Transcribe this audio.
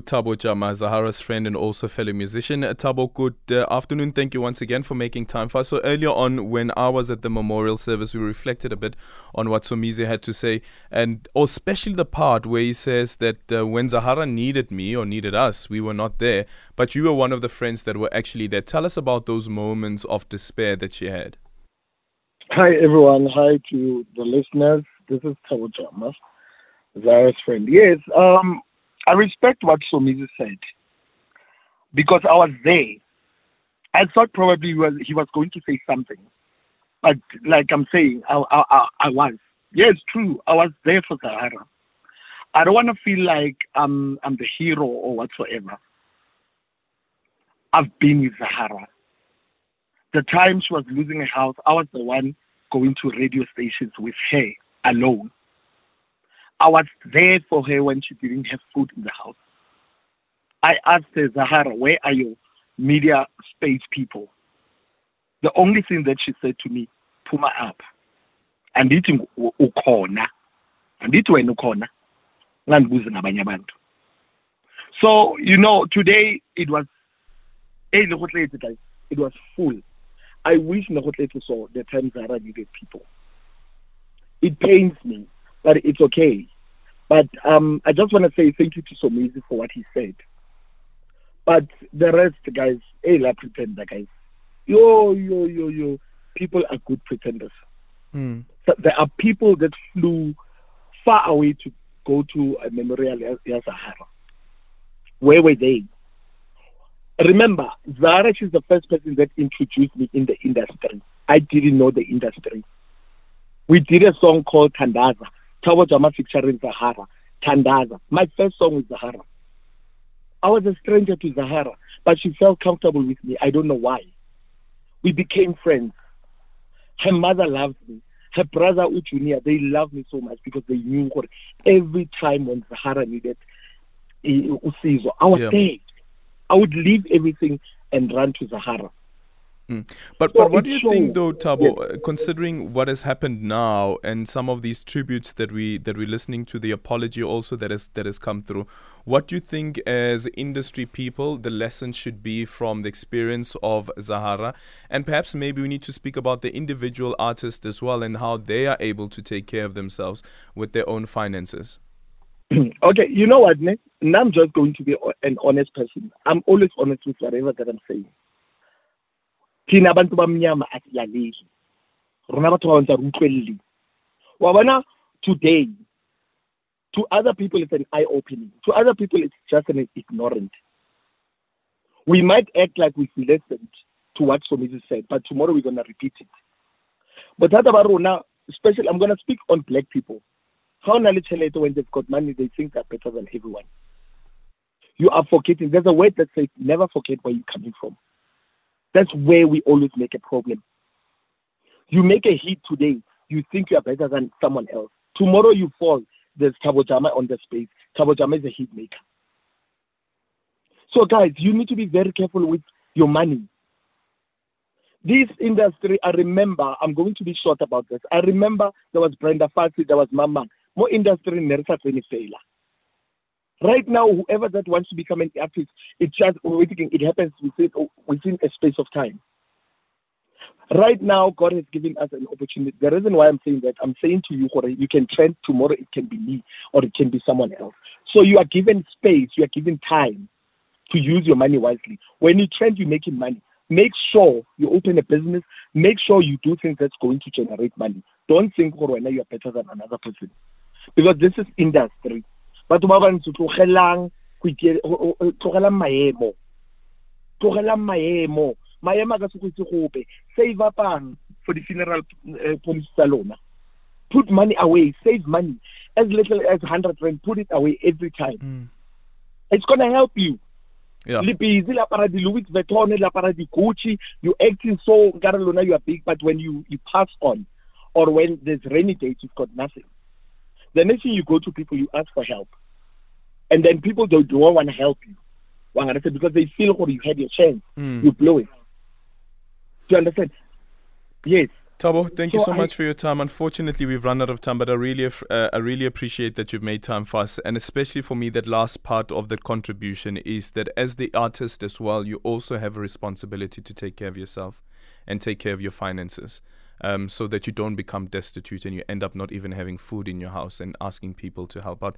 Thabo Jama, Zahara's friend and also fellow musician. Thabo, good uh, afternoon. Thank you once again for making time for us. So earlier on, when I was at the memorial service, we reflected a bit on what Somizi had to say, and especially the part where he says that uh, when Zahara needed me or needed us, we were not there, but you were one of the friends that were actually there. Tell us about those moments of despair that she had. Hi everyone. Hi to the listeners. This is Thabo Jama. Zahara's friend. Yes, um, I respect what Somizi said because I was there. I thought probably he was, he was going to say something, but like I'm saying, I, I, I, I was. Yes, true. I was there for Zahara. I don't want to feel like I'm I'm the hero or whatsoever. I've been with Zahara. The time she was losing her house, I was the one going to radio stations with her alone. I was there for her when she didn't have food in the house. I asked her, Zahara, where are your media space people? The only thing that she said to me, Puma up. Andithi ukhona. Andithi wena ukhona. Ngandibuze nabanye abantu. So, you know, today it was it was full. I wish Negotlete saw the time Zahara needed people. It pains me but it's okay. But um, I just want to say thank you to Somizi for what he said. But the rest, guys, hey, la pretender, guys. Yo, yo, yo, yo. People are good pretenders. Mm. So there are people that flew far away to go to a memorial in Zahara. Where were they? Remember, Zahara is the first person that introduced me in the industry. I didn't know the industry. We did a song called Tandaza Thabo Jama featuring Zahara, Tandaza. My first song with Zahara. I was a stranger to Zahara, but she felt comfortable with me. I don't know why. We became friends. Her mother loved me. Her brother Ujunia, they loved me so much because they knew her. Every time when Zahara needed eh, usizo, I was yeah. there. I would leave everything and run to Zahara. Mm. But but what do you think though, Thabo, Uh, considering what has happened now and some of these tributes that we that we're listening to, the apology also that has that has come through, what do you think as industry people the lesson should be from the experience of Zahara? And perhaps maybe we need to speak about the individual artists as well and how they are able to take care of themselves with their own finances. okay, you know what, Nick? I'm just going to be an honest person. I'm always honest with whatever that I'm saying. Thina abantu bamnyama asilaleli rona batho ba re utlwelele wa bona today to other people it's an eye opening. To other people it's just an ignorant. We might act like we've listened to what Somizi said but tomorrow we're going to repeat it. But thata ba rona especially i'm going to speak on black people. How na le tšhelete when they've got money they think they're better than everyone. You are forgetting. There's a word that says never forget where you're coming from that's where we always make a problem. You make a hit today, you think you are better than someone else. Tomorrow you fall, there's Thabo Jama on the space. Thabo Jama is a hit maker. So guys, you need to be very careful with your money. This industry, I remember, I'm going to be short about this. I remember there was Brenda Fassie, there was Mama. More industry in Nersa failure. Right now, whoever that wants to become an artist, it just it happens within within a space of time. Right now, God has given us an opportunity. The reason why I'm saying that, I'm saying to you, you can trend tomorrow. It can be me, or it can be someone else. So you are given space. You are given time to use your money wisely. When you trend, you're making money. Make sure you open a business. Make sure you do things that's going to generate money. Don't think, oh, you are better than another person, because this is industry batho ba bantsi tlogelang tlogelang maemo. Tlogelang maemo. Maemo a ka se go itse gope. Save upang for the funeral uh, policy tsa lona. Put money away. Save money. As little as 100 rand put it away every time. Mm. it's going to help you. Yeah. le busy la para di-louis vuitton la para di-gucci. You acting so nkare lona you are big but when you, you pass on or when there's rainy days you've got nothing the next thing you go to people, you ask for help. And then people don't, don't want to help you. Because they feel when you had your chance, mm. you blow it. Do you understand? Yes. Thabo, thank so you so I, much for your time. Unfortunately, we've run out of time, but I really, uh, I really appreciate that you've made time for us, and especially for me, that last part of the contribution is that as the artist as well, you also have a responsibility to take care of yourself and take care of your finances. Um, so that you don't become destitute and you end up not even having food in your house and asking people to help out.